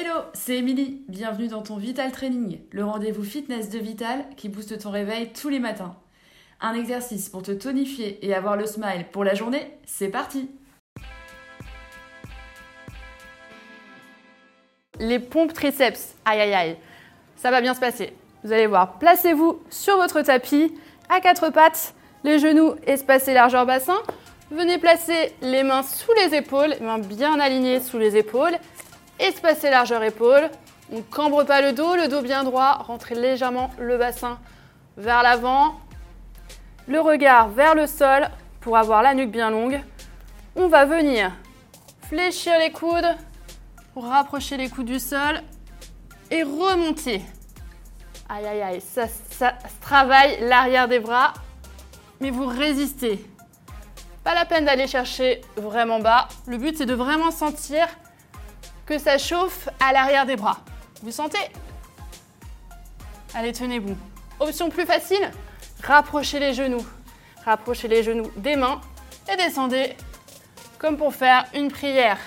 Hello, c'est Émilie. Bienvenue dans ton Vital Training, le rendez-vous fitness de Vital qui booste ton réveil tous les matins. Un exercice pour te tonifier et avoir le smile pour la journée, c'est parti Les pompes triceps, aïe aïe aïe, ça va bien se passer. Vous allez voir, placez-vous sur votre tapis, à quatre pattes, les genoux espacés largeur bassin. Venez placer les mains sous les épaules, les mains bien alignées sous les épaules Espacez largeur épaule. On ne cambre pas le dos, le dos bien droit. Rentrez légèrement le bassin vers l'avant. Le regard vers le sol pour avoir la nuque bien longue. On va venir fléchir les coudes pour rapprocher les coudes du sol et remonter. Aïe aïe aïe, ça, ça travaille l'arrière des bras, mais vous résistez. Pas la peine d'aller chercher vraiment bas. Le but c'est de vraiment sentir que ça chauffe à l'arrière des bras. Vous sentez? Allez, tenez-vous. Option plus facile, rapprochez les genoux. Rapprochez les genoux des mains et descendez comme pour faire une prière.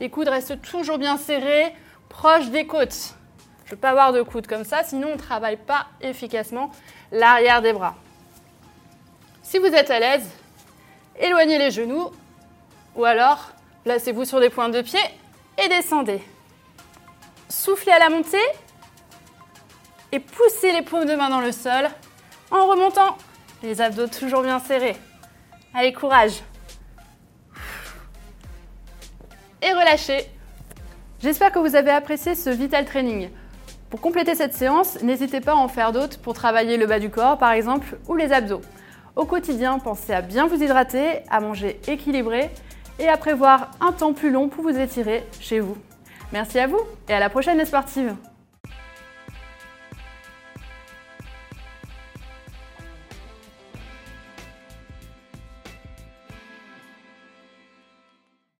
Les coudes restent toujours bien serrés, proches des côtes. Je ne veux pas avoir de coudes comme ça, sinon on ne travaille pas efficacement l'arrière des bras. Si vous êtes à l'aise, éloignez les genoux ou alors placez-vous sur des pointes de pied et descendez. Soufflez à la montée et poussez les paumes de main dans le sol en remontant. Les abdos toujours bien serrés. Allez, courage. Et relâchez. J'espère que vous avez apprécié ce Vital Training. Pour compléter cette séance, n'hésitez pas à en faire d'autres pour travailler le bas du corps par exemple ou les abdos. Au quotidien, pensez à bien vous hydrater, à manger équilibré et à prévoir un temps plus long pour vous étirer chez vous. Merci à vous et à la prochaine les